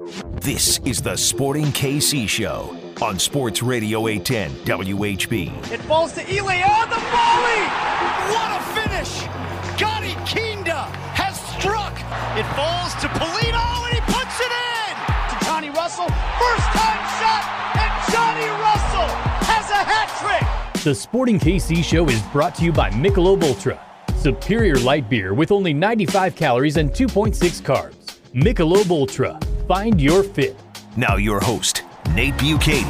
This is the Sporting KC Show on Sports Radio 810 WHB. It falls to Ilie on the volley. What a finish! Gadi Kinda has struck. It falls to Pulido and he puts it in. To Johnny Russell, first time shot, and Johnny Russell has a hat trick. The Sporting KC Show is brought to you by Michelob Ultra, superior light beer with only 95 calories and 2.6 carbs. Michelob Ultra, find your fit. Now, your host, Nate Bukaty.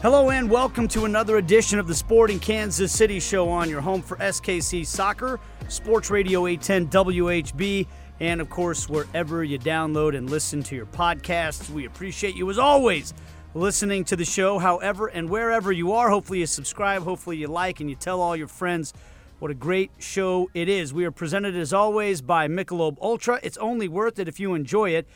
Hello and welcome to another edition of the Sporting Kansas City Show on your home for SKC Soccer, Sports Radio 810 WHB, and of course, wherever you download and listen to your podcasts. We appreciate you as always listening to the show, however and wherever you are. Hopefully, you subscribe, hopefully, you like, and you tell all your friends what a great show it is. We are presented as always by Michelob Ultra. It's only worth it if you enjoy it.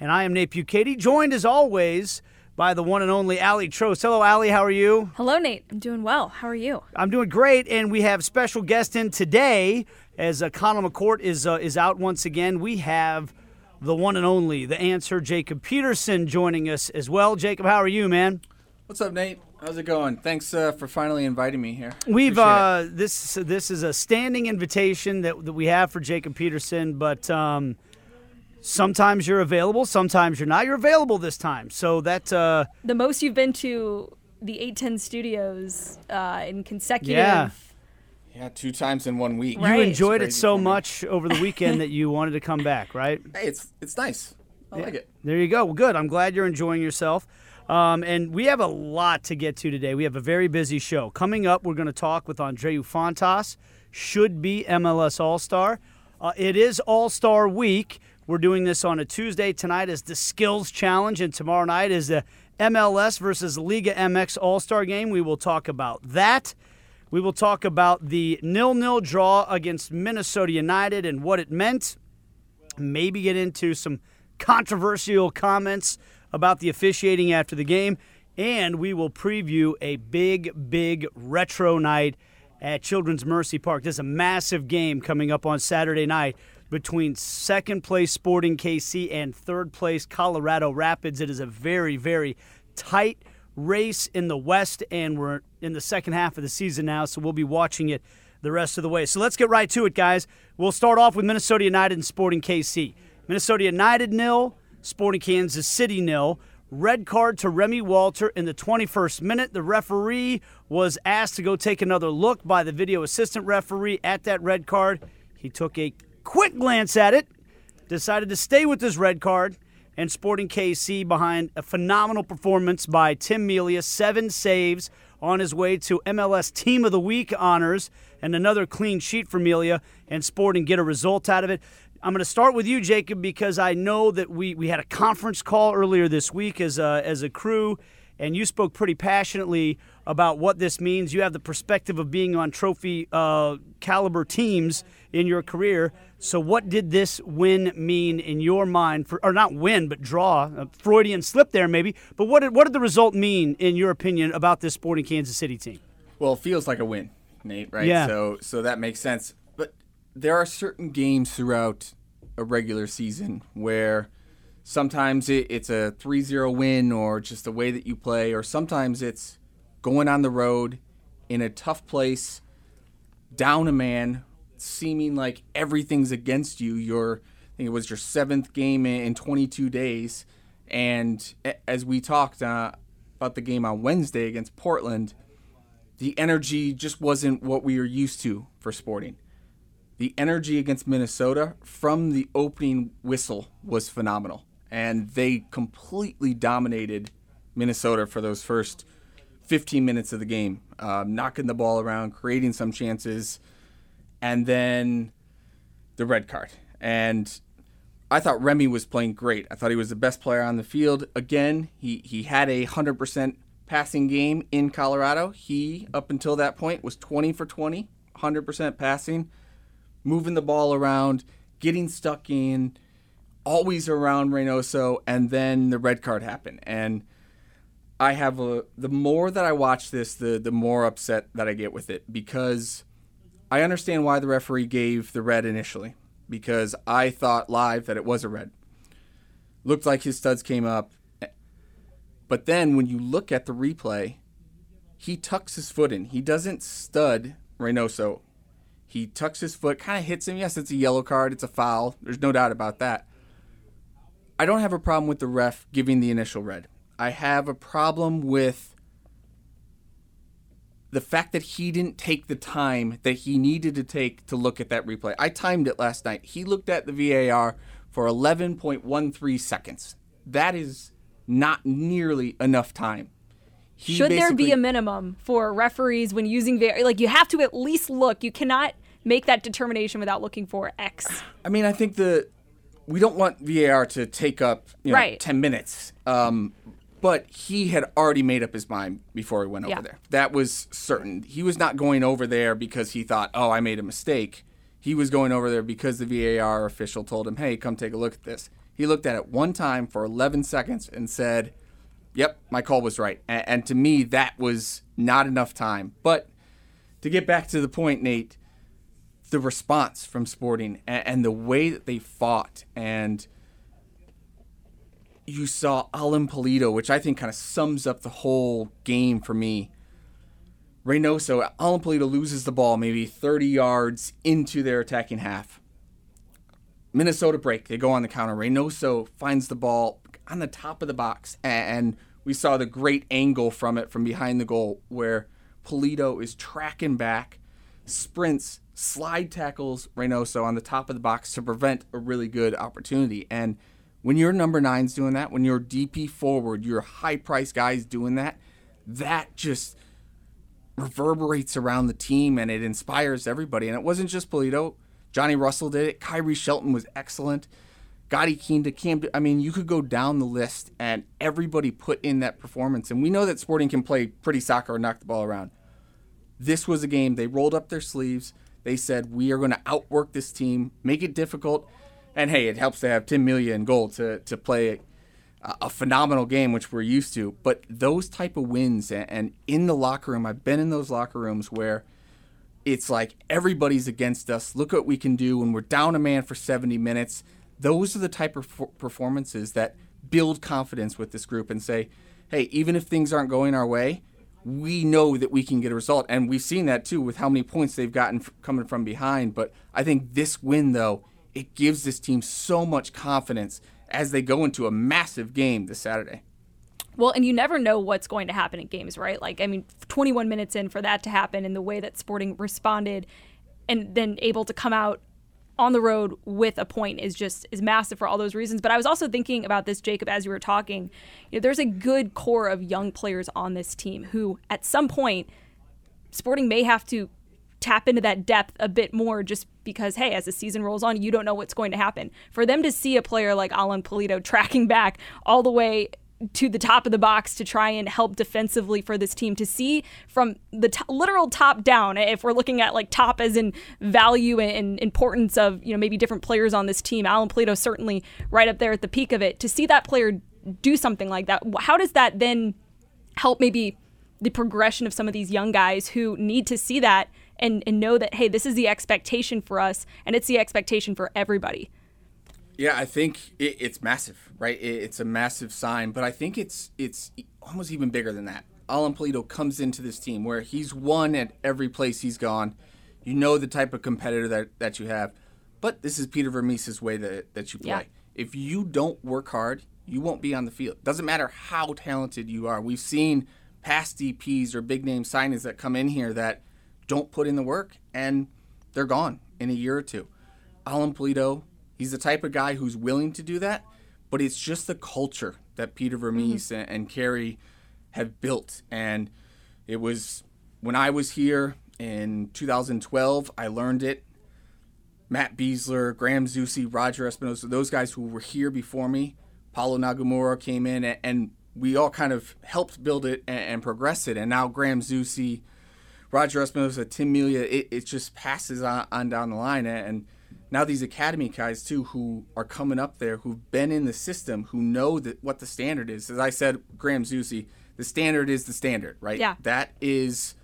And I am Nate Bukaty, joined as always by the one and only Aly Trost. Hello, Aly. How are you? Hello, Nate. I'm doing well. How are you? I'm doing great, and we have special guest in today as uh, Conor McCourt is uh, is out once again. We have the one and only, the answer, Jacob Peterson, joining us as well. Jacob, how are you, man? What's up, Nate? How's it going? Thanks uh, for finally inviting me here. We've uh, this this is a standing invitation that, that we have for Jacob Peterson, but um, sometimes you're available, sometimes you're not. You're available this time, so that uh, The most you've been to the 810 studios uh, in consecutive. Yeah. yeah, two times in one week. you Right. enjoyed it so for much over the weekend that you wanted to come back, right? Hey, it's it's nice. I like it. There you go. Well, good. I'm glad you're enjoying yourself. Um, and we have a lot to get to today. We have a very busy show. Coming up, we're going to talk with Andreu Fontas, should be MLS All Star. Uh, it is All Star Week. We're doing this on a Tuesday. Tonight is the Skills Challenge, and tomorrow night is the MLS versus Liga MX All Star game. We will talk about that. We will talk about the nil nil draw against Minnesota United and what it meant maybe get into some controversial comments about the officiating after the game, and we will preview a big, big retro night at Children's Mercy Park. There's a massive game coming up on Saturday night between second place Sporting KC and third place Colorado Rapids. It is a very, very tight race in the West, and we're in the second half of the season now, so we'll be watching it the rest of the way. So let's get right to it, guys. We'll start off with Minnesota United and Sporting KC. Minnesota United nil, Sporting Kansas City nil. Red card to Remy Walter in the 21st minute. The referee was asked to go take another look by the video assistant referee at that red card. He took a quick glance at it, decided to stay with his red card, and Sporting KC behind a phenomenal performance by Tim Melia, seven saves on his way to MLS Team of the Week honors, and another clean sheet for Melia, and Sporting get a result out of it. I'm going to start with you, Jacob, because I know that we, we had a conference call earlier this week as a, as a crew, and you spoke pretty passionately about what this means. You have the perspective of being on trophy uh, caliber teams in your career. So, what did this win mean in your mind? For, or not win, but draw a Freudian slip there, maybe. But what did what did the result mean in your opinion about this Sporting Kansas City team? Well, it feels like a win, Nate. Right? Yeah. So so that makes sense. There are certain games throughout a regular season where sometimes it, it's a 3-0 win or just the way that you play, or sometimes it's going on the road in a tough place, down a man, seeming like everything's against you. Your I think it was your seventh game in in 22 days, and as we talked uh, about the game on Wednesday against Portland, the energy just wasn't what we were used to for Sporting. The energy against Minnesota from the opening whistle was phenomenal, and they completely dominated Minnesota for those first 15 minutes of the game, um, knocking the ball around, creating some chances, and then the red card. And I thought Remy was playing great. I thought he was the best player on the field. Again, he, he had a 100% passing game in Colorado. He, up until that point, was 20 for 20, 100% passing, moving the ball around, getting stuck in, always around Reynoso, and then the red card happened. And I have a the more that I watch this, the the more upset that I get with it because I understand why the referee gave the red initially because I thought live that it was a red. Looked like his studs came up. But then when you look at the replay, he tucks his foot in. He doesn't stud Reynoso. He tucks his foot, kind of hits him. Yes, it's a yellow card. It's a foul. There's no doubt about that. I don't have a problem with the ref giving the initial red. I have a problem with the fact that he didn't take the time that he needed to take to look at that replay. I timed it last night. He looked at the VAR for 11.13 seconds. That is not nearly enough time. He Should there be a minimum for referees when using VAR? Like you have to at least look. You cannot make that determination without looking for X. I mean, I think the we don't want VAR to take up you know, right. 10 minutes. Um, but he had already made up his mind before he went yeah. over there. That was certain. He was not going over there because he thought, oh, I made a mistake. He was going over there because the VAR official told him, hey, come take a look at this. He looked at it one time for 11 seconds and said, yep, my call was right. And, and to me, that was not enough time. But to get back to the point, Nate, the response from Sporting and, and the way that they fought and – you saw Alan Pulido, which I think kind of sums up the whole game for me. Reynoso, Alan Pulido loses the ball maybe 30 yards into their attacking half. Minnesota break. They go on the counter. Reynoso finds the ball on the top of the box, and we saw the great angle from it from behind the goal where Pulido is tracking back, sprints, slide tackles Reynoso on the top of the box to prevent a really good opportunity. And – when your number nine's doing that, when your DP forward, your high price guys doing that, that just reverberates around the team and it inspires everybody. And it wasn't just Pulido. Johnny Russell did it. Khiry Shelton was excellent. Gadi Kinda, Cam. I mean, you could go down the list and everybody put in that performance. And we know that Sporting can play pretty soccer and knock the ball around. This was a game they rolled up their sleeves. They said, We are going to outwork this team, make it difficult. And hey, it helps to have Tim Melia in goal to, to play a, a phenomenal game, which we're used to. But those type of wins, and, and in the locker room, I've been in those locker rooms where it's like everybody's against us. Look what we can do when we're down a man for 70 minutes. Those are the type of performances that build confidence with this group and say, hey, even if things aren't going our way, we know that we can get a result. And we've seen that too with how many points they've gotten f- coming from behind. But I think this win, though, it gives this team so much confidence as they go into a massive game this Saturday. Well, and you never know what's going to happen in games, right? Like, I mean, 21 minutes in for that to happen and the way that Sporting responded and then able to come out on the road with a point is just is massive for all those reasons. But I was also thinking about this, Jacob, as you were talking. You know, there's a good core of young players on this team who, at some point, Sporting may have to tap into that depth a bit more just because, hey, as the season rolls on, you don't know what's going to happen. For them to see a player like Alan Pulido tracking back all the way to the top of the box to try and help defensively for this team to see from the t- literal top down if we're looking at like top as in value and, importance of you know maybe different players on this team alan Pulido certainly right up there at the peak of it to see that player do something like that how does that then help maybe the progression of some of these young guys who need to see that and, and know that, hey, this is the expectation for us and it's the expectation for everybody. Yeah, I think it, it's massive, right? It, it's a massive sign, but I think it's it's almost even bigger than that. Alan Pulido comes into this team where he's won at every place he's gone. You know the type of competitor that, that you have. But this is Peter Vermes's way that, that you play. Yeah. If you don't work hard, you won't be on the field. Doesn't matter how talented you are. We've seen past DPs or big name signings that come in here that don't put in the work and they're gone in a year or two. Alan Pulido, he's the type of guy who's willing to do that, but it's just the culture that Peter Vermes mm-hmm. and, and Kerry have built. And it was when I was here in 2012, I learned it. Matt Besler, Graham Zusi, Roger Espinoza, those guys who were here before me, Paulo Nagamura came in and, and we all kind of helped build it and, and progress it. And now Graham Zusi, Roger Espinoza, Tim Melia, it, it just passes on, on down the line. And now these academy guys too, who are coming up there, who've been in the system, who know that what the standard is. As I said, Graham Zusi, the standard is the standard, right? Yeah. That is.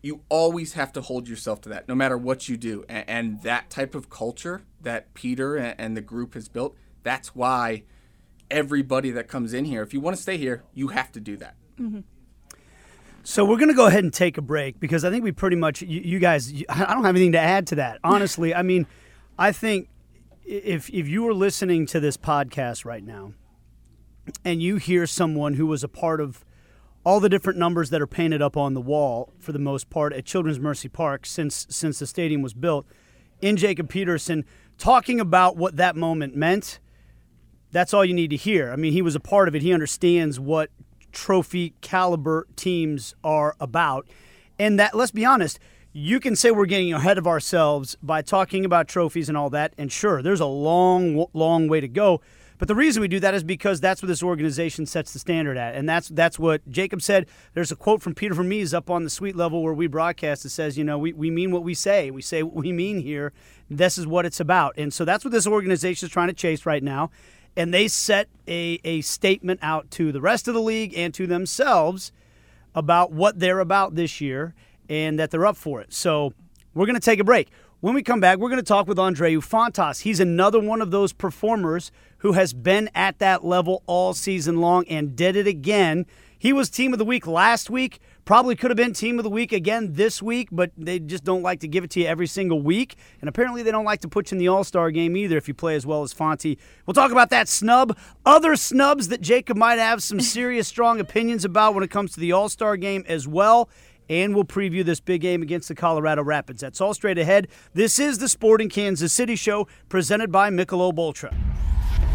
You always have to hold yourself to that, no matter what you do. And, and that type of culture that Peter and, and the group has built, That's why everybody that comes in here, if you want to stay here, you have to do that. Mm-hmm. So we're going to go ahead and take a break because I think we pretty much, you, you guys, you, I don't have anything to add to that. Honestly, I mean, I think if if you were listening to this podcast right now and you hear someone who was a part of all the different numbers that are painted up on the wall for the most part at Children's Mercy Park since since the stadium was built in Jacob Peterson talking about what that moment meant that's all you need to hear. I mean, he was a part of it. He understands what trophy caliber teams are about. And that let's be honest, you can say we're getting ahead of ourselves by talking about trophies and all that. And sure, there's a long long way to go. But the reason we do that is because that's what this organization sets the standard at. And that's that's what Jacob said. There's a quote from Peter Vermes up on the suite level where we broadcast that says, you know, we, we mean what we say. We say what we mean here. This is what it's about. And so that's what this organization is trying to chase right now. And they set a, a statement out to the rest of the league and to themselves about what they're about this year and that they're up for it. So we're going to take a break. When we come back, we're going to talk with Andreu Fontas. He's another one of those performers who has been at that level all season long and did it again. He was team of the week last week. Probably could have been team of the week again this week, but they just don't like to give it to you every single week. And apparently, they don't like to put you in the All Star game either if you play as well as Fonte. We'll talk about that snub. Other snubs that Jacob might have some serious, strong opinions about when it comes to the All Star game as well and we'll preview this big game against the Colorado Rapids. That's all straight ahead. This is the Sporting Kansas City Show presented by Michelob Ultra.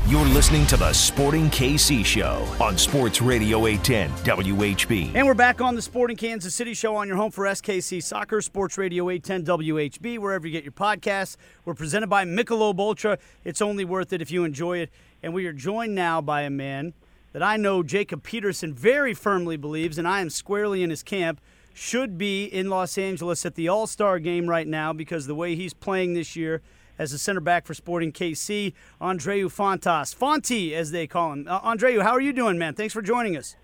You're listening to the Sporting KC Show on Sports Radio 810 WHB. And we're back on the Sporting Kansas City Show on your home for SKC Soccer, Sports Radio 810 WHB, wherever you get your podcasts. We're presented by Michelob Ultra. It's only worth it if you enjoy it. And we are joined now by a man that I know Jacob Peterson very firmly believes, and I am squarely in his camp should be in Los Angeles at the All Star game right now because the way he's playing this year as a center back for Sporting KC, Andreu Fontas. Fonty, as they call him. Uh, Andreu, how are you doing, man? Thanks for joining us.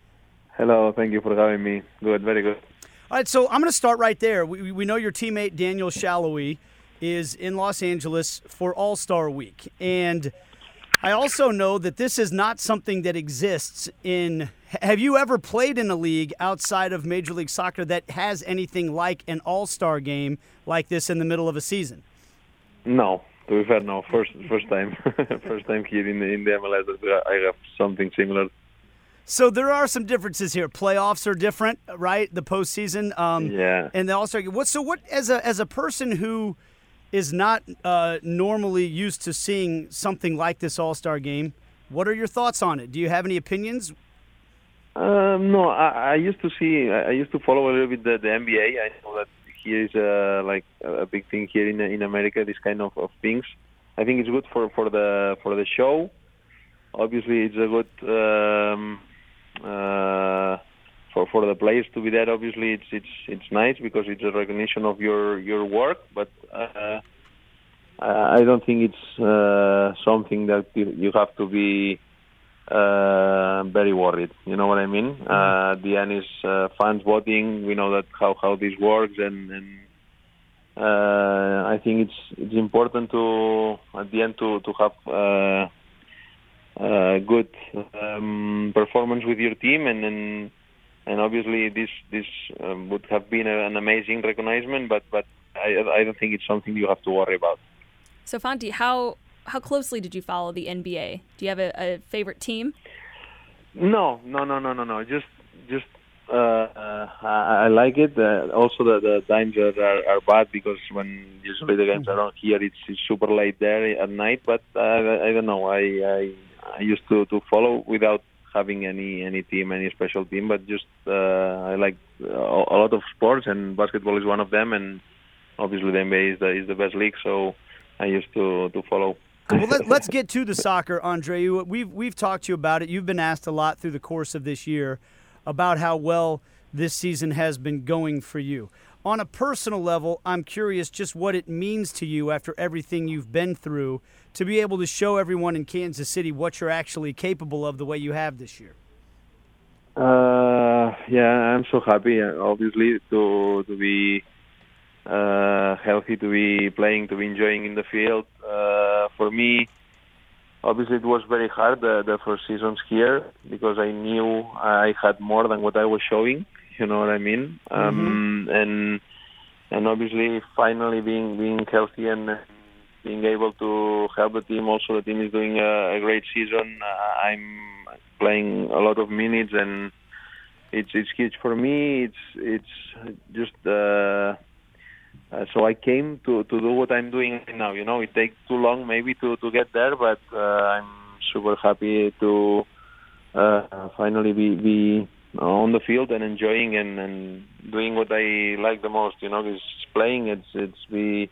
Hello, thank you for having me. Good, very good. All right, so I'm going to start right there. We, we know your teammate Daniel Salloi is in Los Angeles for All Star Week. And I also know that this is not something that exists in. Have you ever played in a league outside of Major League Soccer that has anything like an All Star game like this in the middle of a season? No, to be fair, no. First, first time, first time here in the in the MLS I have something similar. So there are some differences here. Playoffs are different, right? The postseason, um, yeah, and the All Star. What? So what? As a as a person who is not uh, normally used to seeing something like this All Star game. What are your thoughts on it? Do you have any opinions? Um, no, I, I used to see, I used to follow a little bit the, the NBA. I know that here is uh, like a big thing here in in America. This kind of, of things. I think it's good for, for the for the show. Obviously, it's a good um, uh, for for the players to be there. Obviously, it's it's it's nice because it's a recognition of your your work. But uh, I don't think it's uh, something that you have to be uh, very worried. You know what I mean? Mm-hmm. Uh, the end is uh, fans voting. We know that how how this works, and, and uh, I think it's it's important to at the end to to have. Uh, uh, good um, performance with your team, and then and obviously this this um, would have been a, an amazing recognition, but but I, I don't think it's something you have to worry about. So Fonty, how how closely did you follow the NBA? Do you have a, a favorite team? No, no, no, no, no, no. Just just uh, uh, I, I like it. Uh, also, the, the times are, are, are bad because when usually the games are on here, it's, it's super late there at night. But uh, I don't know. I, I I used to to follow without having any any team, any special team, but just uh, I like a lot of sports, and basketball is one of them, and obviously the NBA is the is the best league, so I used to to follow. Well, let, us get to the soccer, Andre. We've we've talked to you about it. You've been asked a lot through the course of this year about how well this season has been going for you. On a personal level, I'm curious just what it means to you after everything you've been through to be able to show everyone in Kansas City what you're actually capable of the way you have this year? Uh, yeah, I'm so happy. Obviously, to to be uh, healthy, to be playing, to be enjoying in the field. Uh, for me, obviously it was very hard the, the first seasons here because I knew I had more than what I was showing. You know what I mean? Um, and and obviously finally being being healthy and being able to help the team. Also, the team is doing a, a great season. Uh, I'm playing a lot of minutes and it's it's huge for me. It's it's just. Uh, uh, so I came to, to do what I'm doing now. You know, it takes too long maybe to, to get there, but uh, I'm super happy to uh, finally be, be on the field and enjoying and, and doing what I like the most. You know, is playing. It's it's be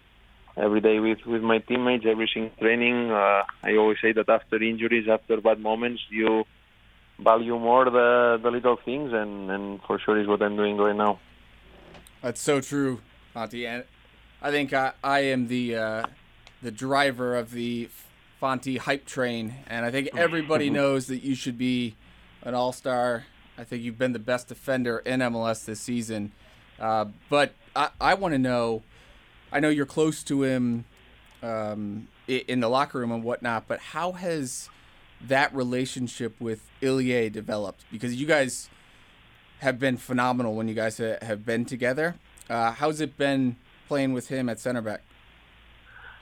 every day with with my teammates, every single training. Uh, I always say that after injuries, after bad moments, you value more the the little things, and and for sure is what I'm doing right now. That's so true, Fonte. And I think I, I am the uh, the driver of the Fonte hype train, and I think everybody knows that you should be an all star. I think you've been the best defender in MLS this season. Uh, but I, I want to know. I know you're close to him um, in the locker room and whatnot, but how has that relationship with Ilie developed? Because you guys have been phenomenal when you guys have been together. Uh, how's it been playing with him at center back?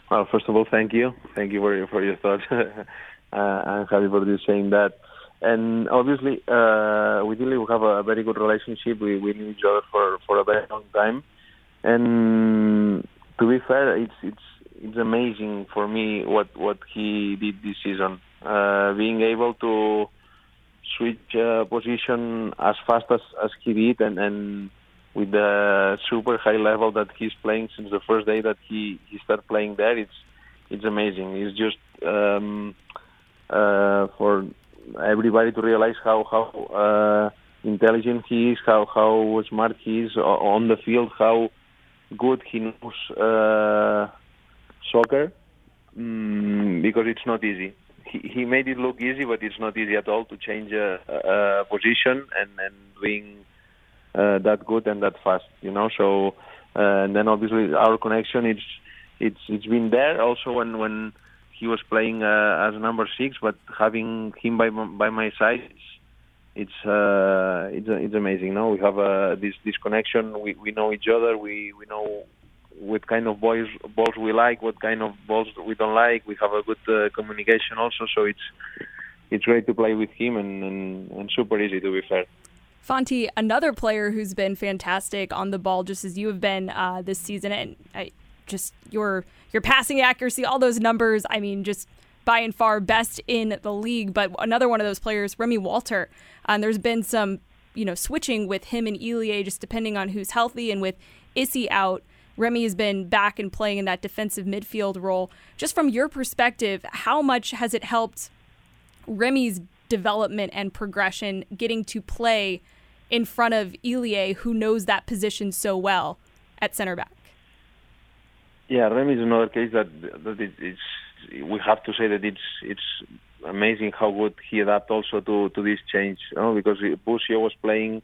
Well, first of all, thank you. Thank you for your, for your thoughts. uh, I'm happy for you saying that. And obviously, uh, with Ilie, we have a very good relationship. We, we knew each other for, for a very long time. And to be fair, it's it's it's amazing for me what what he did this season. Uh, being able to switch uh, position as fast as, as he did, and, and with the super high level that he's playing since the first day that he he started playing there, it's it's amazing. It's just um, uh, for everybody to realize how how uh, intelligent he is, how how smart he is on the field, how good he knows uh, soccer. Mm, because it's not easy. He, he made it look easy, but it's not easy at all to change a, a, position and and doing uh, that good and that fast. You know, so uh, and then obviously our connection it's it's it's been there also when when he was playing uh, as number six, but having him by by my side, it's it's uh, it's it's amazing. No, we have uh, this this connection. We we know each other. We we know what kind of balls balls we like, what kind of balls we don't like. We have a good uh, communication also, so it's it's great to play with him and, and and super easy to be fair. Fonte, another player who's been fantastic on the ball, just as you have been uh, this season, and I, just your your passing accuracy, all those numbers. I mean, just by and far best in the league. But another one of those players, Remy Walter. And there's been some, you know, switching with him and Ilie, just depending on who's healthy, and with Issy out. Remy has been back and playing in that defensive midfield role. Just from your perspective, how much has it helped Remy's development and progression getting to play in front of Ilie, who knows that position so well at center back? Yeah, Remy is another case that that it, it's we have to say that it's it's amazing how good he adapted also to to this change. You know, because Busio was playing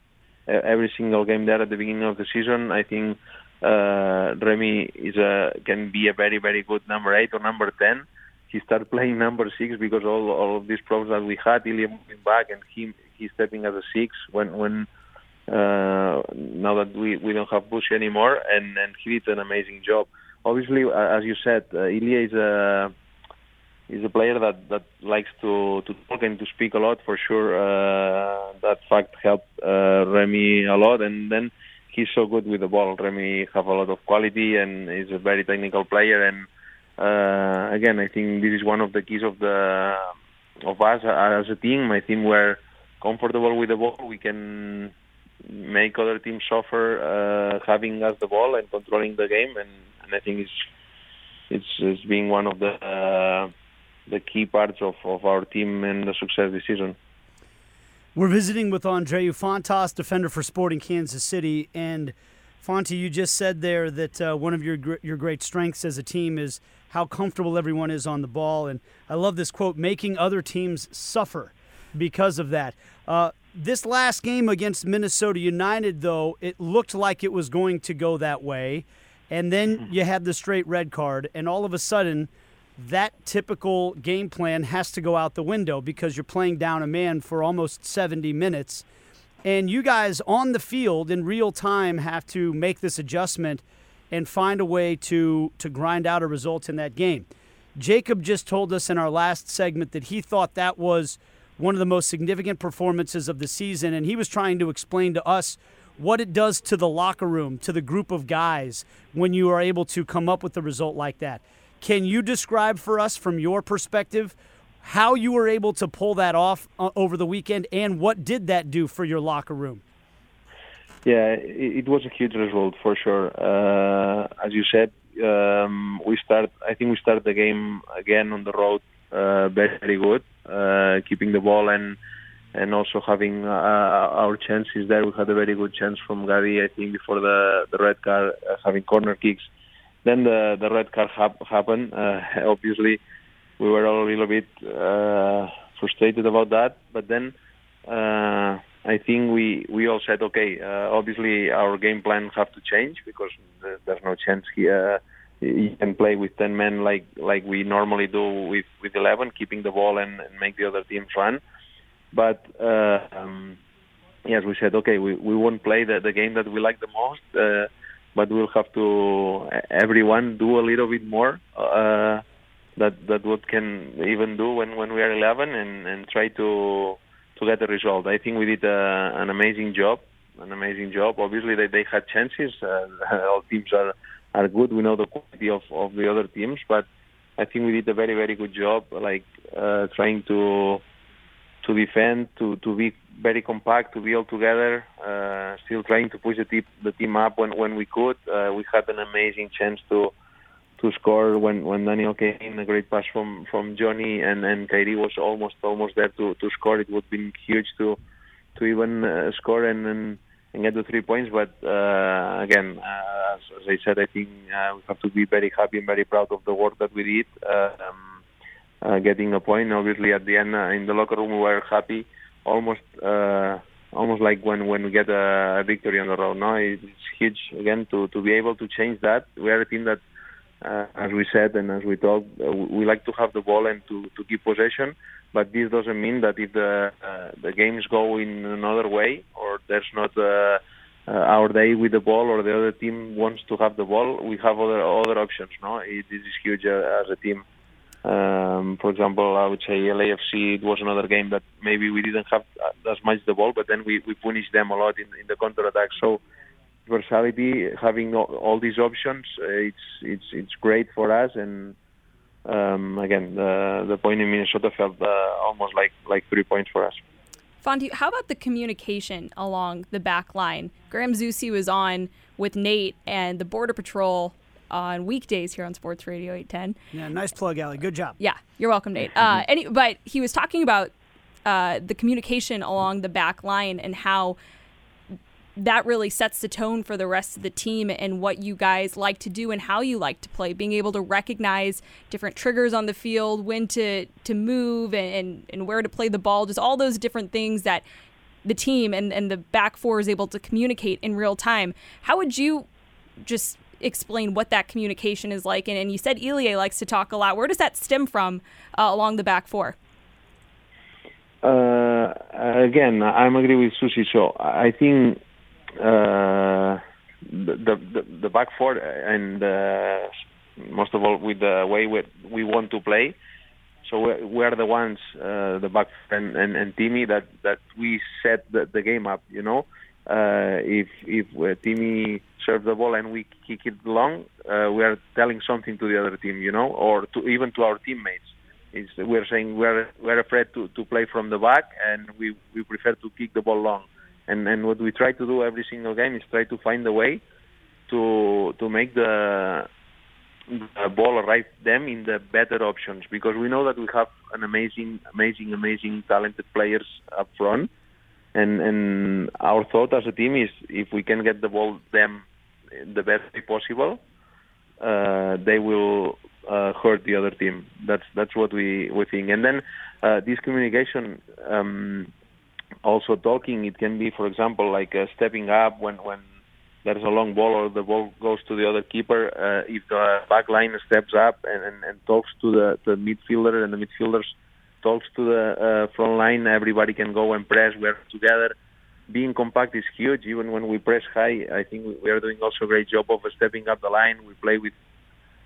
uh, every single game there at the beginning of the season. I think uh, Remy is a can be a very very good number eight or number ten. He started playing number six because all all of these problems that we had, Ilie moving back and him he's stepping as a six when when uh, now that we we don't have Busio anymore, and and he did an amazing job obviously, as you said, uh, Ilie is a is a player that that likes to to talk and to speak a lot. For sure, uh, that fact helped uh, Remy a lot. And then he's so good with the ball. Remy have a lot of quality and is a very technical player. And uh, again, I think this is one of the keys of the of us as a team. I think we're comfortable with the ball. We can make other teams suffer uh, having us the ball and controlling the game. And, and I think it's it's, it's being one of the uh, the key parts of, of our team and the success this season. We're visiting with Andreu Fontas, defender for Sporting Kansas City. And Fonte, you just said there that uh, one of your your great strengths as a team is how comfortable everyone is on the ball. And I love this quote: "Making other teams suffer because of that." Uh, this last game against Minnesota United, though, it looked like it was going to go that way, and then you had the straight red card, and all of a sudden, that typical game plan has to go out the window because you're playing down a man for almost 70 minutes. And you guys on the field in real time have to make this adjustment and find a way to, to grind out a result in that game. Jacob just told us in our last segment that he thought that was one of the most significant performances of the season, and he was trying to explain to us what it does to the locker room, to the group of guys, when you are able to come up with a result like that. Can you describe for us, from your perspective, how you were able to pull that off uh, over the weekend, and what did that do for your locker room? Yeah, it, was a huge result for sure. Uh, as you said, um, we start. I think we started the game again on the road uh, very, good, keeping the ball and and also having uh, our chances there. We had a very good chance from Gary, I think, before the the red card, uh, having corner kicks. Then the the red card hap- happened. Uh, obviously, we were all a little bit uh, frustrated about that. But then uh, I think we we all said, okay, uh, obviously our game plan have to change because there's no chance here. You can play with 10 men like like we normally do with with 11, keeping the ball and, and make the other team run. But uh, um, yes, we said, okay, we, we won't play the, the game that we like the most, uh, but we'll have to everyone do a little bit more. Uh, that that what can even do when when we are 11 and and try to to get a result. I think we did uh, an amazing job, an amazing job. Obviously, they they had chances. Uh, all teams are are good. We know the quality of of the other teams, but I think we did a very very good job, like uh, trying to to defend, to to be very compact, to be all together, uh, still trying to push the team the team up when when we could. Uh, we had an amazing chance to to score when when Daniel came in a great pass from from Johnny and and Khiry was almost almost there to to score. It would have been huge to to even uh, score and, and and get the three points. But uh, again, uh, as, as I said, I think uh, we have to be very happy and very proud of the work that we did. Um, uh, getting a point. Obviously, at the end uh, in the locker room, we were happy, almost uh, almost like when when we get a, victory on the road. No, it's huge again to to be able to change that. We are a team that uh, as we said and as we talked, uh, we like to have the ball and to, to keep possession. But this doesn't mean that if the uh, the games go in another way or there's not uh, uh, our day with the ball or the other team wants to have the ball, we have other other options. No, it, this is huge uh, as a team. Um, for example, I would say LAFC. It was another game that maybe we didn't have as much the ball, but then we we punished them a lot in, in the counter attack. So versatility, having all, these options, uh, it's it's it's great for us. And um, again, the the point in Minnesota felt uh, almost like like three points for us. Fonty, how about the communication along the back line? Graham Zusi was on with Nate and the Border Patrol on weekdays here on Sports Radio 810. Yeah, nice plug, Aly. Good job. Yeah, you're welcome, Nate. Uh, any, but he was talking about uh, the communication along the back line and how that really sets the tone for the rest of the team and what you guys like to do and how you like to play. Being able to recognize different triggers on the field, when to to move and, and, where to play the ball, just all those different things that the team and, and the back four is able to communicate in real time. How would you just explain what that communication is like? And, and you said Ilie likes to talk a lot. Where does that stem from uh, along the back four? Uh, again, I'm agree with Zusi. So I think uh, the, the the back four and uh, most of all with the way we, we want to play. So we're, we're the ones, uh, the back and, and, and Timmy, that, that we set the, the game up. You know, uh, if if uh, Timmy serves the ball and we kick it long, uh, we are telling something to the other team. You know, or to even to our teammates. Is we're saying we're we're afraid to, to play from the back and we, we prefer to kick the ball long and and what we try to do every single game is try to find a way to to make the, the ball arrive them in the better options. Because we know that we have an amazing amazing amazing talented players up front. And and our thought as a team is if we can get the ball them the best way possible uh, they will uh, hurt the other team. That's that's what we we think. And then uh, this communication um, also talking. It can be, for example, like uh, stepping up when when there's a long ball or the ball goes to the other keeper, uh, if the back line steps up and, and, and talks to the, the midfielder and the midfielders talks to the uh, front line, everybody can go and press. We're together. Being compact is huge. Even when we press high, I think we are doing also a great job of stepping up the line. We play with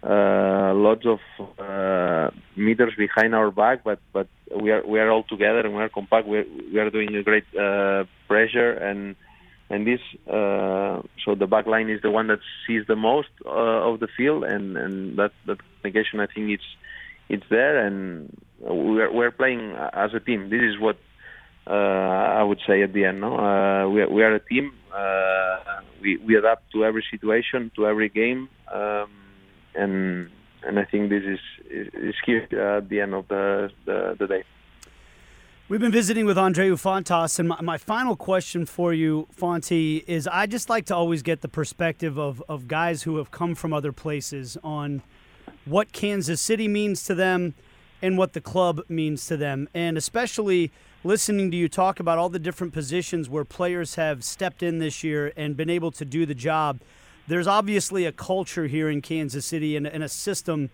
uh, lots of uh, meters behind our back, but but we are we are all together and we are compact. We are, we are doing a great uh, pressure and and this uh, so the back line is the one that sees the most uh, of the field and and that that communication I think it's it's there and we're we're playing as a team. This is what I would say at the end. No, we are, we are a team. We we adapt to every situation, to every game. Um, and and I think this is is, here at the end of the, the, the day. We've been visiting with Andreu Fontas, and my, my, final question for you, Fonti, is I just like to always get the perspective of, of guys who have come from other places on what Kansas City means to them and what the club means to them. And especially listening to you talk about all the different positions where players have stepped in this year and been able to do the job there's obviously a culture here in Kansas City and, and a system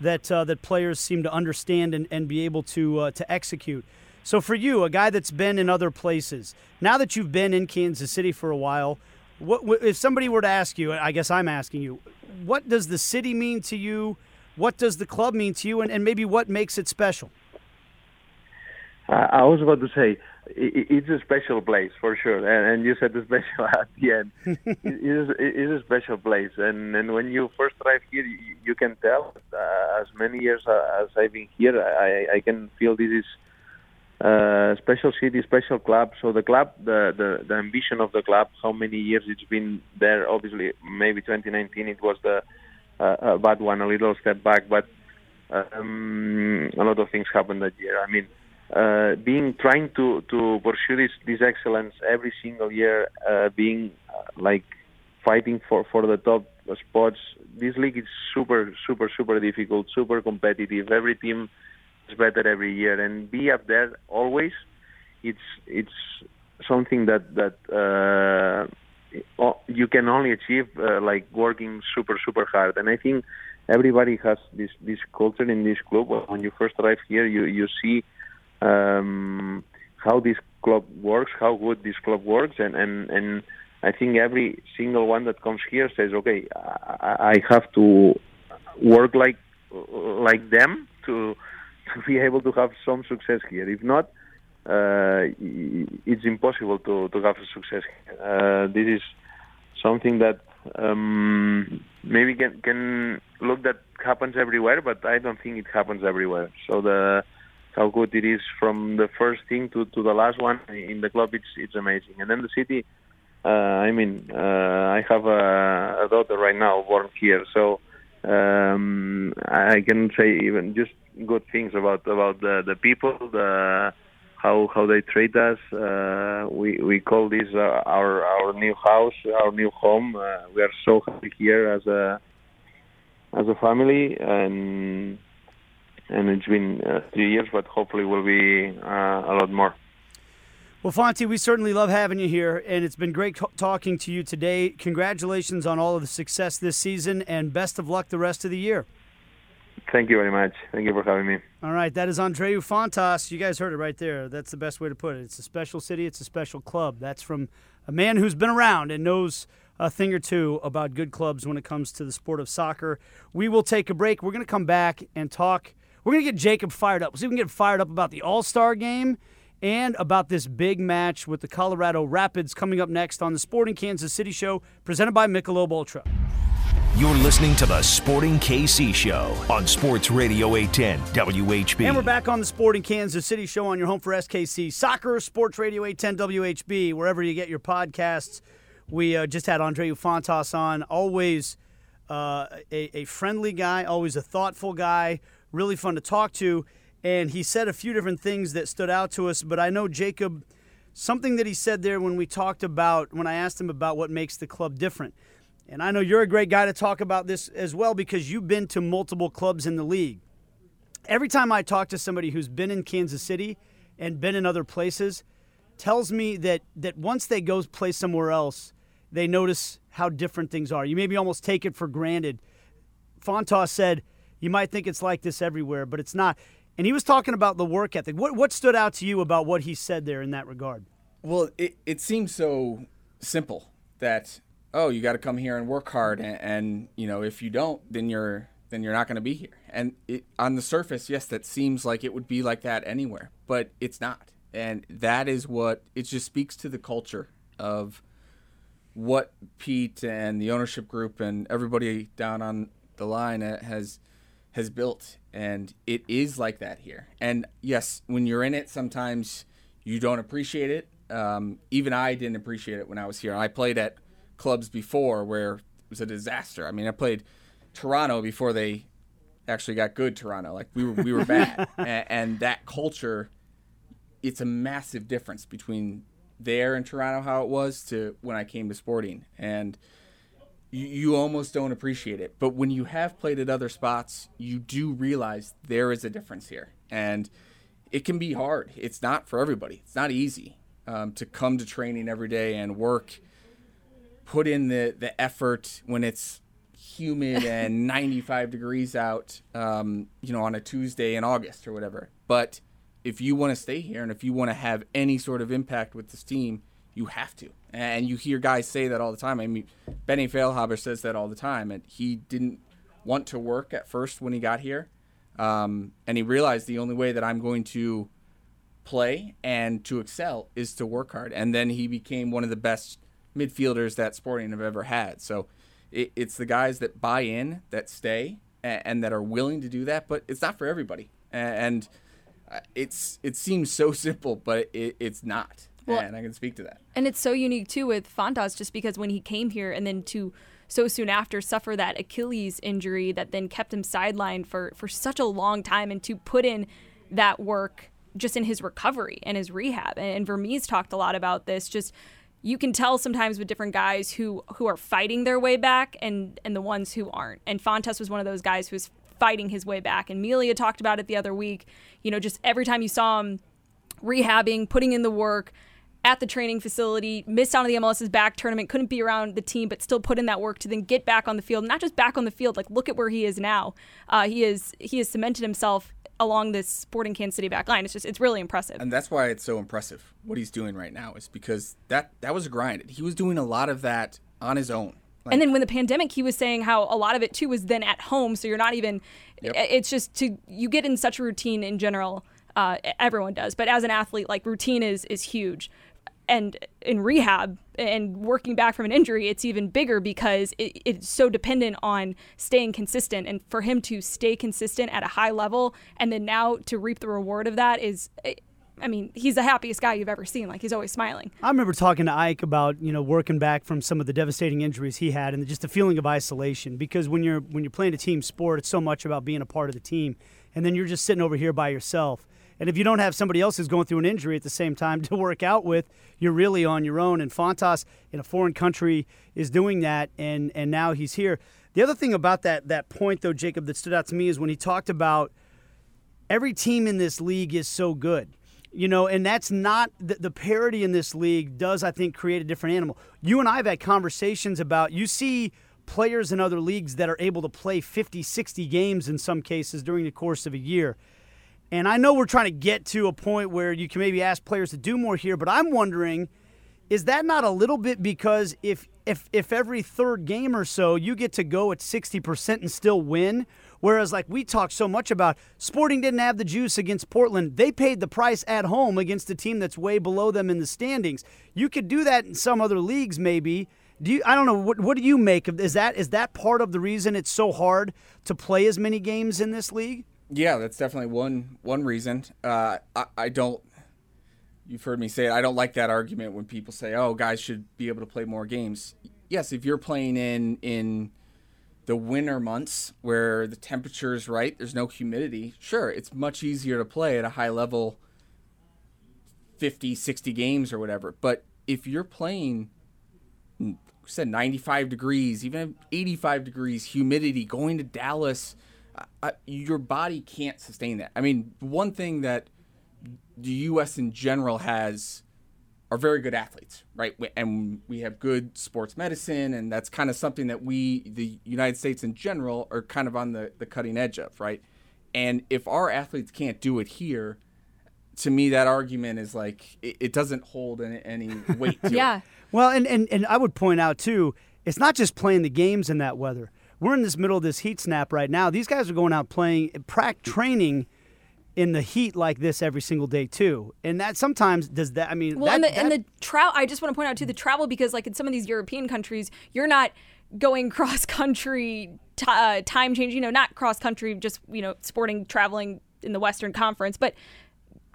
that uh, that players seem to understand and, and be able to uh, to execute. So for you, a guy that's been in other places, now that you've been in Kansas City for a while, what, if somebody were to ask you, I guess I'm asking you, what does the city mean to you? What does the club mean to you, and, and maybe what makes it special? I was about to say it's a special place for sure, and, and you said the special at the end. it, is, it is a special place, and and when you first arrive here, you, you can tell. Uh, as many years uh, as I've been here, I, I can feel this is a special city, special club. So the club, the, the the ambition of the club, how many years it's been there. Obviously, maybe 2019 it was the uh, a bad one, a little step back, but um, a lot of things happened that year. I mean uh, being trying to to pursue this this excellence every single year, uh, being uh, like fighting for for the top spots. This league is super super super difficult, super competitive. Every team is better every year, and be up there always. It's it's something that that uh, you can only achieve uh, like working super super hard. And I think everybody has this this culture in this club. When you first arrive here, you you see um, how this club works, how good this club works, and, and, and I think every single one that comes here says, okay, I, I have to work like like them to to be able to have some success here. If not, uh, it's impossible to, to have success. Uh, this is something that um, maybe can can look that happens everywhere, but I don't think it happens everywhere. So the how good it is from the first thing to, to the last one in the club. It's it's amazing. And then the city. Uh, I mean, uh, I have a, a daughter right now born here, so um, I can say even just good things about about the the people, the how how they treat us. Uh, we we call this uh, our our new house, our new home. Uh, we are so happy here as a as a family, and and it's been uh, three years, but hopefully will be uh, a lot more. Well, Fonty, we certainly love having you here, and it's been great talking to you today. Congratulations on all of the success this season, and best of luck the rest of the year. Thank you very much. Thank you for having me. All right, that is Andreu Fontas. You guys heard it right there. That's the best way to put it. It's a special city, it's a special club. That's from a man who's been around and knows a thing or two about good clubs when it comes to the sport of soccer. We will take a break. We're going to come back and talk we're going to get Jacob fired up. See if we can get fired up about the All Star game and about this big match with the Colorado Rapids coming up next on the Sporting Kansas City Show, presented by Michelob Ultra. You're listening to the Sporting KC Show on Sports Radio 810 WHB. And we're back on the Sporting Kansas City Show on your home for SKC Soccer, Sports Radio 810 WHB, wherever you get your podcasts. We uh, just had Andreu Fontas on, always uh, a, a friendly guy, always a thoughtful guy really fun to talk to. And he said a few different things that stood out to us. But I know Jacob, something that he said there when we talked about, when I asked him about what makes the club different. And I know you're a great guy to talk about this as well because you've been to multiple clubs in the league. Every time I talk to somebody who's been in Kansas City and been in other places, tells me that, that once they go play somewhere else, they notice how different things are. You maybe almost take it for granted. Fontas said, you might think it's like this everywhere, but it's not. And he was talking about the work ethic. What, what stood out to you about what he said there in that regard? Well, it, it seems so simple that, oh, you got to come here and work hard. And, and, you know, if you don't, then you're then you're not going to be here. And it, on the surface, yes, that seems like it would be like that anywhere, but it's not. And that is what it just speaks to the culture of what Pete and the ownership group and everybody down on the line uh, has has built and it is like that here. And yes when you're in it sometimes you don't appreciate it. Um, even i didn't appreciate it when i was here. I played at clubs before where it was a disaster. I mean i played toronto before they actually got good toronto. Like we were we were bad. And, and that culture it's a massive difference between there in toronto how it was to when i came to sporting. And you, you almost don't appreciate it. But when you have played at other spots, you do realize there is a difference here. And it can be hard. It's not for everybody, it's not easy um, to come to training every day and work, put in the, the effort when it's humid and 95 degrees out, um, you know, on a Tuesday in August or whatever. But if you want to stay here and if you want to have any sort of impact with this team, you have to. And you hear guys say that all the time. I mean, Benny Feilhaber says that all the time. And he didn't want to work at first when he got here. Um, and he realized the only way that I'm going to play and to excel is to work hard. And then he became one of the best midfielders that Sporting have ever had. So it, it's the guys that buy in, that stay, and, and, that are willing to do that. But it's not for everybody. And, uh, it's it seems so simple, but it, it's not well, and I can speak to that. And it's so unique too with Fontas, just because when he came here and then to so soon after suffer that Achilles injury that then kept him sidelined for for such a long time, and to put in that work just in his recovery and his rehab. And, and Vermes talked a lot about this. Just you can tell sometimes with different guys who who are fighting their way back and and the ones who aren't. And Fontas was one of those guys who was fighting his way back. And Melia talked about it the other week. You know, just every time you saw him rehabbing, putting in the work, at the training facility, missed out on the MLS is back tournament, couldn't be around the team, but still put in that work to then get back on the field. Not just back on the field, like look at where he is now. Uh, he is he has cemented himself along this Sporting Kansas City back line. It's just it's really impressive. And that's why it's so impressive what he's doing right now is because that that was a grind. He was doing a lot of that on his own. Like, and then when the pandemic, he was saying how a lot of it too was then at home, so you're not even. Yep. It's just to you get in such a routine in general. Uh, everyone does, but as an athlete, like routine is is huge and in rehab and working back from an injury, it's even bigger because it, it's so dependent on staying consistent. And for him to stay consistent at a high level and then now to reap the reward of that is. I mean, he's the happiest guy you've ever seen. Like he's always smiling. I remember talking to Ike about you know working back from some of the devastating injuries he had, and just the feeling of isolation. Because when you're when you're playing a team sport, it's so much about being a part of the team, and then you're just sitting over here by yourself. And if you don't have somebody else who's going through an injury at the same time to work out with, you're really on your own. And Fontas in a foreign country is doing that, and and now he's here. The other thing about that that point though, Jacob, that stood out to me is when he talked about every team in this league is so good. You know, and that's not the, the parity in this league does, I think, create a different animal. You and I have had conversations about you see players in other leagues that are able to play 50, 60 games in some cases during the course of a year. And I know we're trying to get to a point where you can maybe ask players to do more here, but I'm wondering is that not a little bit because if if if every third game or so you get to go at 60% and still win, whereas like we talked so much about Sporting didn't have the juice against Portland. They paid the price at home against a team that's way below them in the standings. You could do that in some other leagues maybe. Do you I don't know what what do you make of is that is that part of the reason it's so hard to play as many games in this league? Yeah, that's definitely one one reason. Uh, I, I don't. You've heard me say it. I don't like that argument when people say, "Oh, guys should be able to play more games." Yes, if you're playing in in the winter months where the temperature is right, there's no humidity. Sure, it's much easier to play at a high level 50, 60 games or whatever. But if you're playing said 95 degrees, even 85 degrees, humidity, going to Dallas I, your body can't sustain that. I mean, one thing that the U.S. in general has are very good athletes, right? And we have good sports medicine, and that's kind of something that we, the United States in general, are kind of on the, the cutting edge of, right? And if our athletes can't do it here, to me, that argument is like it, it doesn't hold any, any weight. yeah. It. Well, and, and and I would point out too, it's not just playing the games in that weather. We're in this middle of this heat snap right now. These guys are going out playing, prac training in the heat like this every single day too. And that sometimes does that. I mean, well, that, and the that, and the travel. I just want to point out too the travel because like in some of these European countries, you're not going cross country t- uh, time change. You know, not cross country, just you know, sporting traveling in the Western Conference, but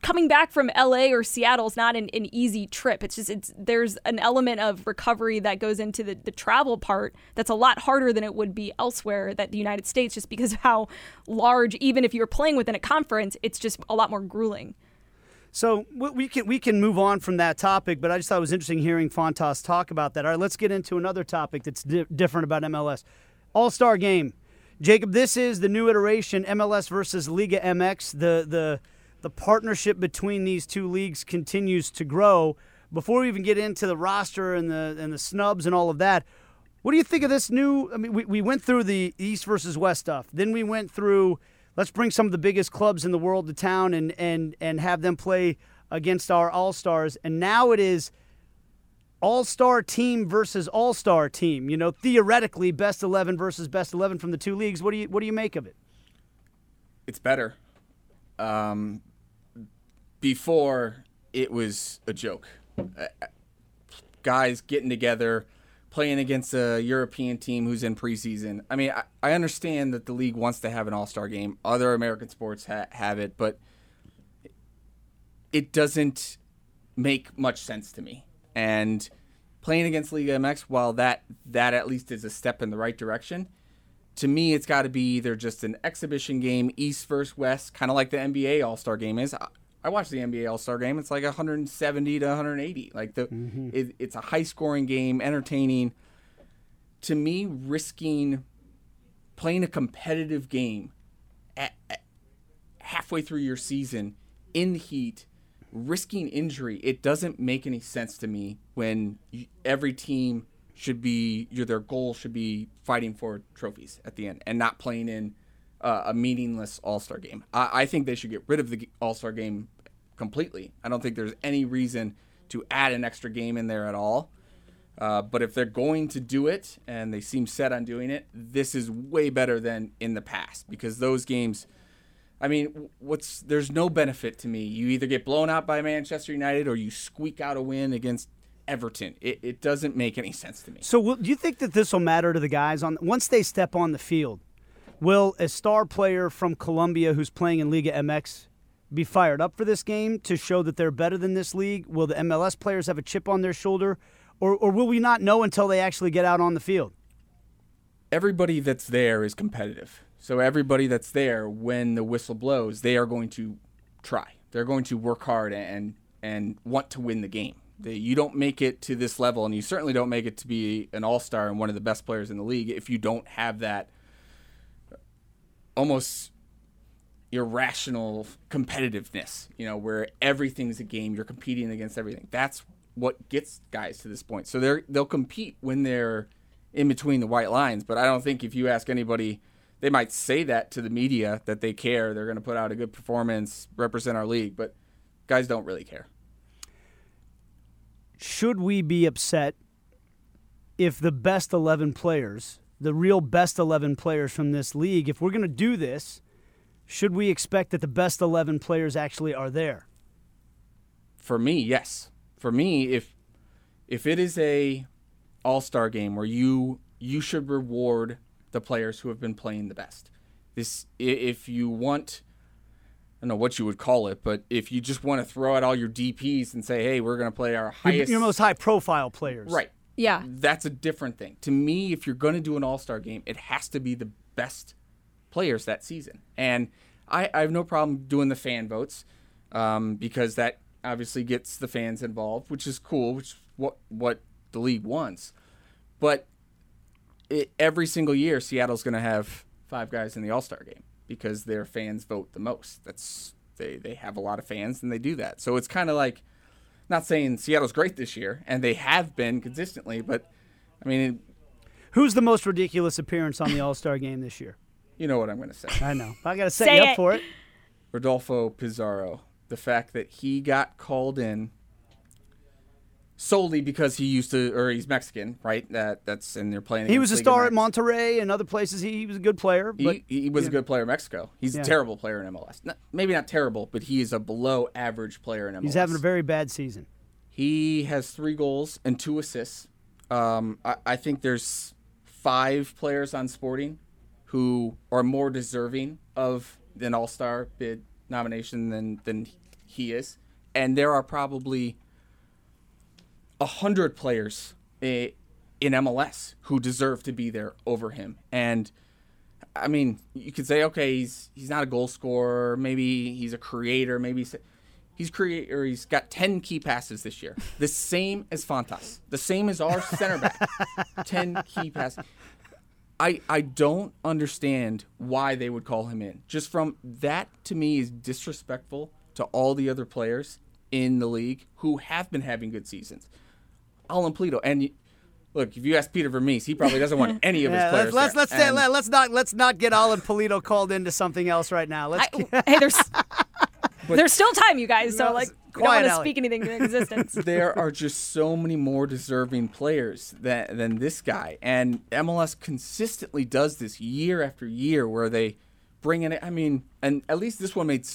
coming back from LA or Seattle is not an, an easy trip. It's just it's there's an element of recovery that goes into the, the travel part that's a lot harder than it would be elsewhere that the United States just because of how large even if you're playing within a conference, it's just a lot more grueling. So we can we can move on from that topic, but I just thought it was interesting hearing Fontas talk about that. All right, let's get into another topic that's di- different about MLS. All Star Game, Jacob. This is the new iteration MLS versus Liga MX. The the the partnership between these two leagues continues to grow. Before we even get into the roster and the and the snubs and all of that, what do you think of this new? I mean, we, we went through the East versus West stuff. Then we went through let's bring some of the biggest clubs in the world to town and and and have them play against our all stars. And now it is all star team versus all star team. You know, theoretically, best eleven versus best eleven from the two leagues. What do you what do you make of it? It's better. Um, before it was a joke. Uh, guys getting together, playing against a European team who's in preseason. I mean, I, I understand that the league wants to have an all star game. Other American sports ha- have it, but it doesn't make much sense to me. And playing against Liga MX, while that that at least is a step in the right direction, to me it's got to be either just an exhibition game, East versus West, kind of like the NBA All Star Game is. I watched the NBA All Star Game. It's like 170 to 180. Like the, mm-hmm. it, it's a high scoring game, entertaining. To me, risking playing a competitive game at, at halfway through your season in the heat, risking injury, it doesn't make any sense to me when you, every team should be your their goal should be fighting for trophies at the end and not playing in uh, a meaningless All Star game. I, I, think they should get rid of the All Star game completely. I don't think there's any reason to add an extra game in there at all. Uh, but if they're going to do it and they seem set on doing it, this is way better than in the past because those games. I mean, what's there's no benefit to me. You either get blown out by Manchester United or you squeak out a win against Everton. It, it doesn't make any sense to me. So, will, do you think that this will matter to the guys on once they step on the field? Will a star player from Colombia who's playing in Liga MX be fired up for this game to show that they're better than this league? Will the MLS players have a chip on their shoulder? Or, or will we not know until they actually get out on the field? Everybody that's there is competitive. So everybody that's there when the whistle blows, they are going to try. They're going to work hard and and want to win the game. You don't make it to this level, and you certainly don't make it to be an all star and one of the best players in the league if you don't have that almost irrational competitiveness, you know, where everything's a game, you're competing against everything. That's what gets guys to this point. So they're they'll compete when they're in between the white lines, but I don't think if you ask anybody they might say that to the media that they care, they're going to put out a good performance, represent our league, but guys don't really care. Should we be upset if the best 11 players, the real best 11 players from this league, if we're going to do this, should we expect that the best 11 players actually are there? For me, yes. For me, if if it is a all-star game where you you should reward the players who have been playing the best. This if you want I don't know what you would call it, but if you just want to throw out all your DPs and say, "Hey, we're going to play our highest your, most high-profile players." Right. Yeah. That's a different thing. To me, if you're going to do an all-star game, it has to be the best players that season. And I, I have no problem doing the fan votes um, because that obviously gets the fans involved, which is cool, which is what what the league wants. But it, every single year, Seattle's going to have five guys in the All Star game because their fans vote the most. That's they they have a lot of fans and they do that. So it's kind of like Not saying Seattle's great this year, and they have been consistently, but I mean, Who's the most ridiculous appearance on the All Star game this year? you know what I'm going to say. I know. I got to set Say you up it. for it. Rodolfo Pizarro. The fact that he got called in solely because he used to, or he's Mexican, right? That that's and they're playing. He was a star at. Monterrey and other places. He, he was a good player, but He, he was a good player in Mexico. He's Yeah. a terrible player in MLS. Not, maybe not terrible, but he is a below average player in MLS. he's having a very bad season. He has three goals and two assists. Um, I, I think there's five players on Sporting who are more deserving of an All Star bid nomination than than he is, and there are probably a hundred players in MLS who deserve to be there over him. And I mean, you could say, okay, he's he's not a goal scorer. Maybe he's a creator. Maybe he's, he's create or he's got ten key passes this year, the same as Fontas, the same as our center back, ten key passes. I I don't understand why they would call him in. Just from that to me is disrespectful to all the other players in the league who have been having good seasons. Alan Pulido and. y- Look, if you ask Peter Vermes, he probably doesn't want any of his players. let's let's there. let's, let, let's not let's not get Alan Pulido called into something else right now. Let's I, hey, there's there's still time, you guys. So like, we don't want to speak anything into existence. there are just so many more deserving players than than this guy, and MLS consistently does this year after year, where they bring in. I mean, and at least this one made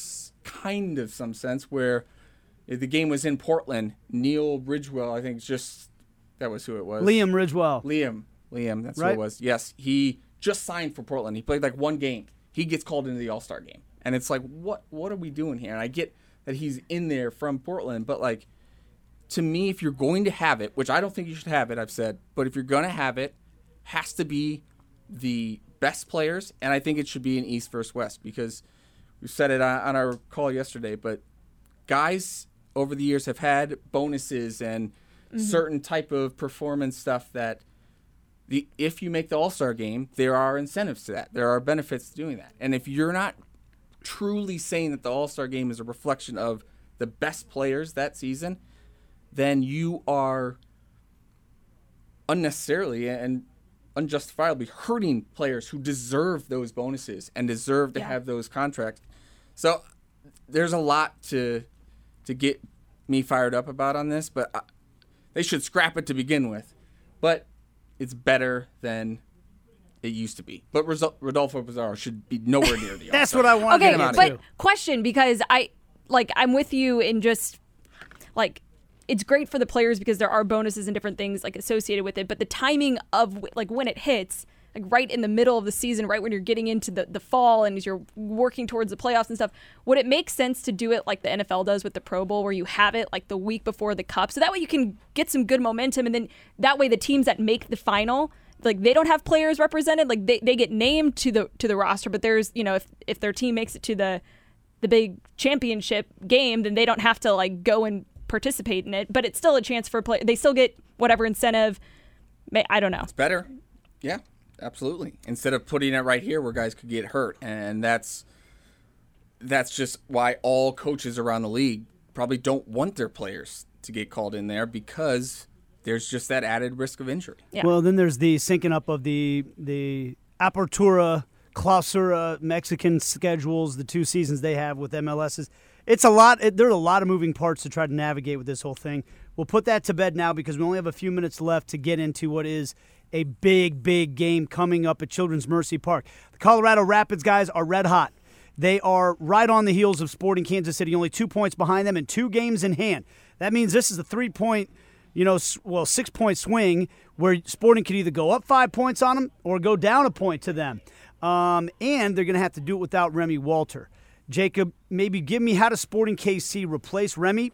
kind of some sense where the game was in Portland. Neil Ridgewell, I think, just that was who it was. Liam Ridgewell. Liam. Liam, that's who it was. Yes, he just signed for Portland. He played like one game. He gets called into the All Star game, and it's like, what? What are we doing here? And I get that he's in there from Portland, but like, to me, if you're going to have it, which I don't think you should have it, I've said, but if you're going to have it, has to be the best players, and I think it should be an East versus West because we said it on our call yesterday, but guys over the years have had bonuses and mm-hmm. certain type of performance stuff that the if you make the All-Star game, there are incentives to that. There are benefits to doing that. And if you're not truly saying that the All-Star game is a reflection of the best players that season, then you are unnecessarily and unjustifiably hurting players who deserve those bonuses and deserve to Yeah. have those contracts. So there's a lot to to get me fired up about on this, but I, they should scrap it to begin with. But it's better than it used to be. But Rizal- Rodolfo Pizarro should be nowhere near the That's All-Star. what I want. okay, to get out but to. question because I like I'm with you in just like it's great for the players because there are bonuses and different things like associated with it, but the timing of like when it hits, like right in the middle of the season, right when you're getting into the, the fall and as you're working towards the playoffs and stuff, would it make sense to do it like the NFL does with the Pro Bowl where you have it like the week before the cup? So that way you can get some good momentum and then that way the teams that make the final like they don't have players represented like they, they get named to the to the roster but there's you know if if their team makes it to the the big championship game then they don't have to like go and participate in it but it's still a chance for play they still get whatever incentive i don't know. It's better. Yeah, absolutely. Instead of putting it right here where guys could get hurt, and that's that's just why all coaches around the league probably don't want their players to get called in there because there's just that added risk of injury. Yeah. Well, then there's the syncing up of the the Apertura, Clausura, Mexican schedules, the two seasons they have with MLSs. It's a lot. It, there are a lot of moving parts to try to navigate with this whole thing. We'll put that to bed now because we only have a few minutes left to get into what is a big, big game coming up at Children's Mercy Park. The Colorado Rapids guys are red hot. They are right on the heels of Sporting Kansas City, only two points behind them and two games in hand. That means this is a three point, you know, well, six point swing where Sporting could either go up five points on them or go down a point to them. Um, and they're going to have to do it without Remi Walter. Jacob, maybe give me how does Sporting KC replace Remi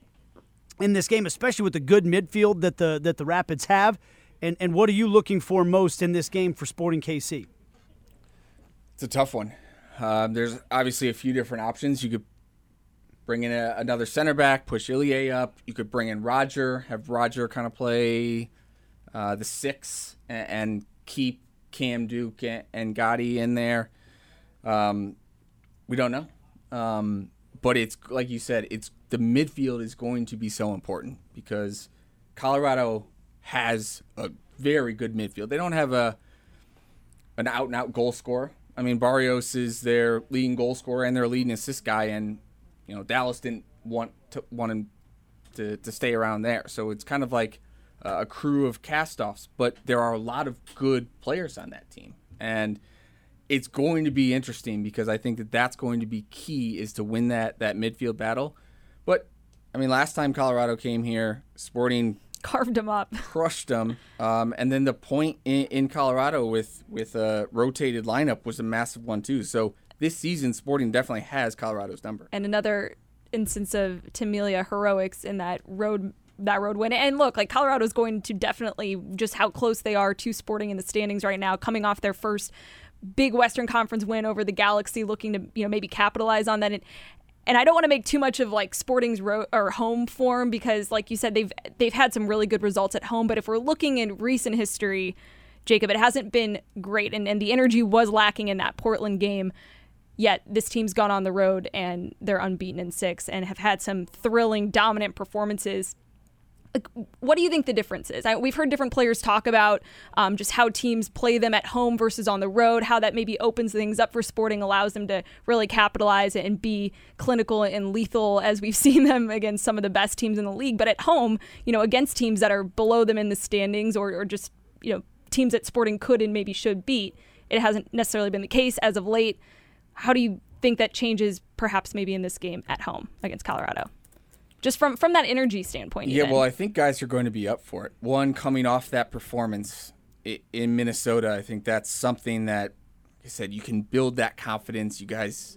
in this game, especially with the good midfield that the that the Rapids have, and and what are you looking for most in this game for Sporting KC? It's a tough one. Um, there's obviously a few different options. You could bring in a, another center back, push Ilie up. You could bring in Roger, have Roger kind of play uh, the six, and, and keep Cam Duke and, and Gadi in there. Um, we don't know, um, but it's like you said, it's the midfield is going to be so important because Colorado has a very good midfield. They don't have a an out and out goal scorer. I mean, Barrios is their leading goal scorer and their leading assist guy, and you know Dallas didn't want to want him to, to stay around there. So it's kind of like a crew of castoffs, but there are a lot of good players on that team, and it's going to be interesting because I think that that's going to be key is to win that that midfield battle. But I mean, last time Colorado came here, Sporting carved them up, crushed them, um, and then the point in, in Colorado with with a rotated lineup was a massive one too. So this season, Sporting definitely has Colorado's number. And another instance of Tim Melia heroics in that road that road win. And look, like Colorado's going to definitely just how close they are to Sporting in the standings right now, coming off their first big Western Conference win over the Galaxy, looking to you know maybe capitalize on that. And, and I don't want to make too much of like Sporting's ro- or home form because, like you said, they've they've had some really good results at home. But if we're looking in recent history, Jacob, it hasn't been great, and, and the energy was lacking in that Portland game. Yet this team's gone on the road and they're unbeaten in six and have had some thrilling, dominant performances what do you think the difference is? I, we've heard different players talk about um, just how teams play them at home versus on the road, how that maybe opens things up for Sporting, allows them to really capitalize and be clinical and lethal as we've seen them against some of the best teams in the league. But at home, you know, against teams that are below them in the standings or, or just, you know, teams that Sporting could and maybe should beat, it hasn't necessarily been the case as of late. How do you think that changes perhaps maybe in this game at home against Colorado? Just from from that energy standpoint. Yeah, even. well, I think guys are going to be up for it. One coming off that performance in Minnesota, I think that's something that like I said you can build that confidence. You guys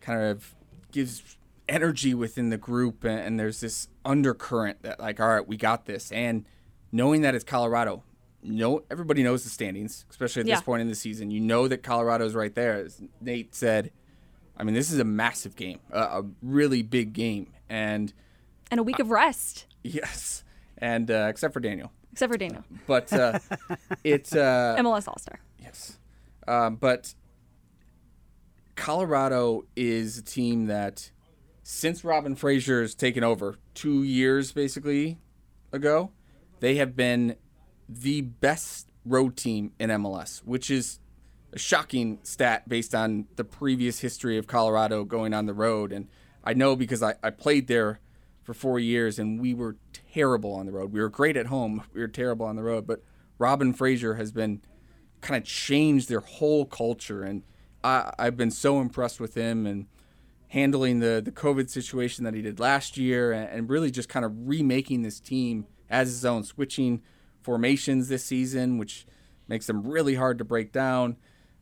kind of gives energy within the group, and, there's this undercurrent that like, all right, we got this, and knowing that it's Colorado. No, everybody knows the standings, especially at yeah. this point in the season. You know that Colorado's right there. As Nate said, I mean, this is a massive game, a, a really big game, and and a week of rest. Yes, and uh, except for Daniel. Except for Daniel. But uh, it's uh, MLS All Star. Yes, um, but Colorado is a team that, since Robin Fraser has taken over two years basically ago, they have been the best road team in MLS, which is a shocking stat based on the previous history of Colorado going on the road. And I know because I, I played there for four years, and we were terrible on the road. We were great at home. We were terrible on the road. But Robin Fraser has been kind of changed their whole culture, and I, I've been so impressed with him and handling the the COVID situation that he did last year, and, and really just kind of remaking this team as his own, switching formations this season, which makes them really hard to break down.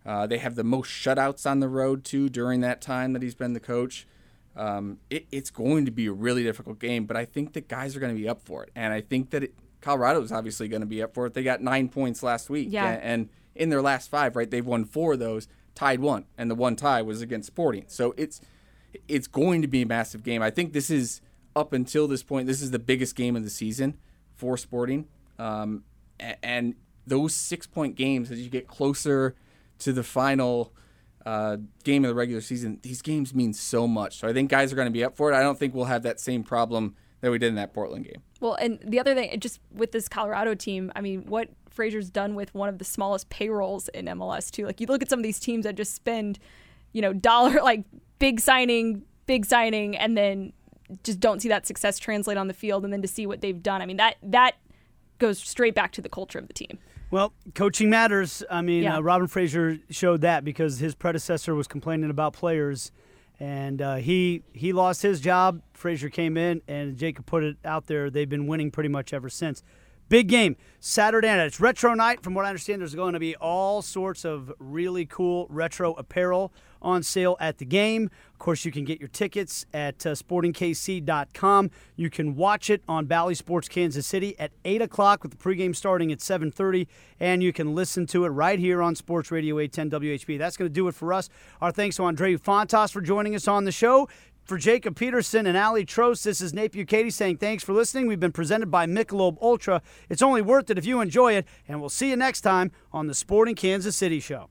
Uh, they have the most shutouts on the road too during that time that he's been the coach. Um, it, it's going to be a really difficult game, but I think that guys are going to be up for it, and I think that it, Colorado is obviously going to be up for it. They got nine points last week, yeah. and, and in their last five, right, they've won four of those, tied one, and the one tie was against Sporting. So it's it's going to be a massive game. I think this is up until this point, this is the biggest game of the season for Sporting, um, and, and those six point games as you get closer to the final uh, game of the regular season, these games mean so much. So I think guys are going to be up for it. I don't think we'll have that same problem that we did in that Portland game. Well, and the other thing, just with this Colorado team, I mean, what Fraser's done with one of the smallest payrolls in MLS too. Like you look at some of these teams that just spend, you know, dollar like big signing, big signing, and then just don't see that success translate on the field, and then to see what they've done. I mean, that that goes straight back to the culture of the team. Well, coaching matters. I mean, Yeah. uh, Robin Fraser showed that because his predecessor was complaining about players, and uh, he he lost his job. Fraser came in, and Jacob put it out there. They've been winning pretty much ever since. Big game Saturday night. It's retro night. From what I understand, there's going to be all sorts of really cool retro apparel on sale at the game. Of course, you can get your tickets at uh, sportingkc.com. You can watch it on Bally Sports Kansas City at 8 o'clock with the pregame starting at 7.30, and you can listen to it right here on Sports Radio 810 WHB. That's going to do it for us. Our thanks to Andreu Fontas for joining us on the show. For Jacob Peterson and Aly Trost, this is Nate Bukaty saying thanks for listening. We've been presented by Michelob Ultra. It's only worth it if you enjoy it, and we'll see you next time on the Sporting Kansas City Show.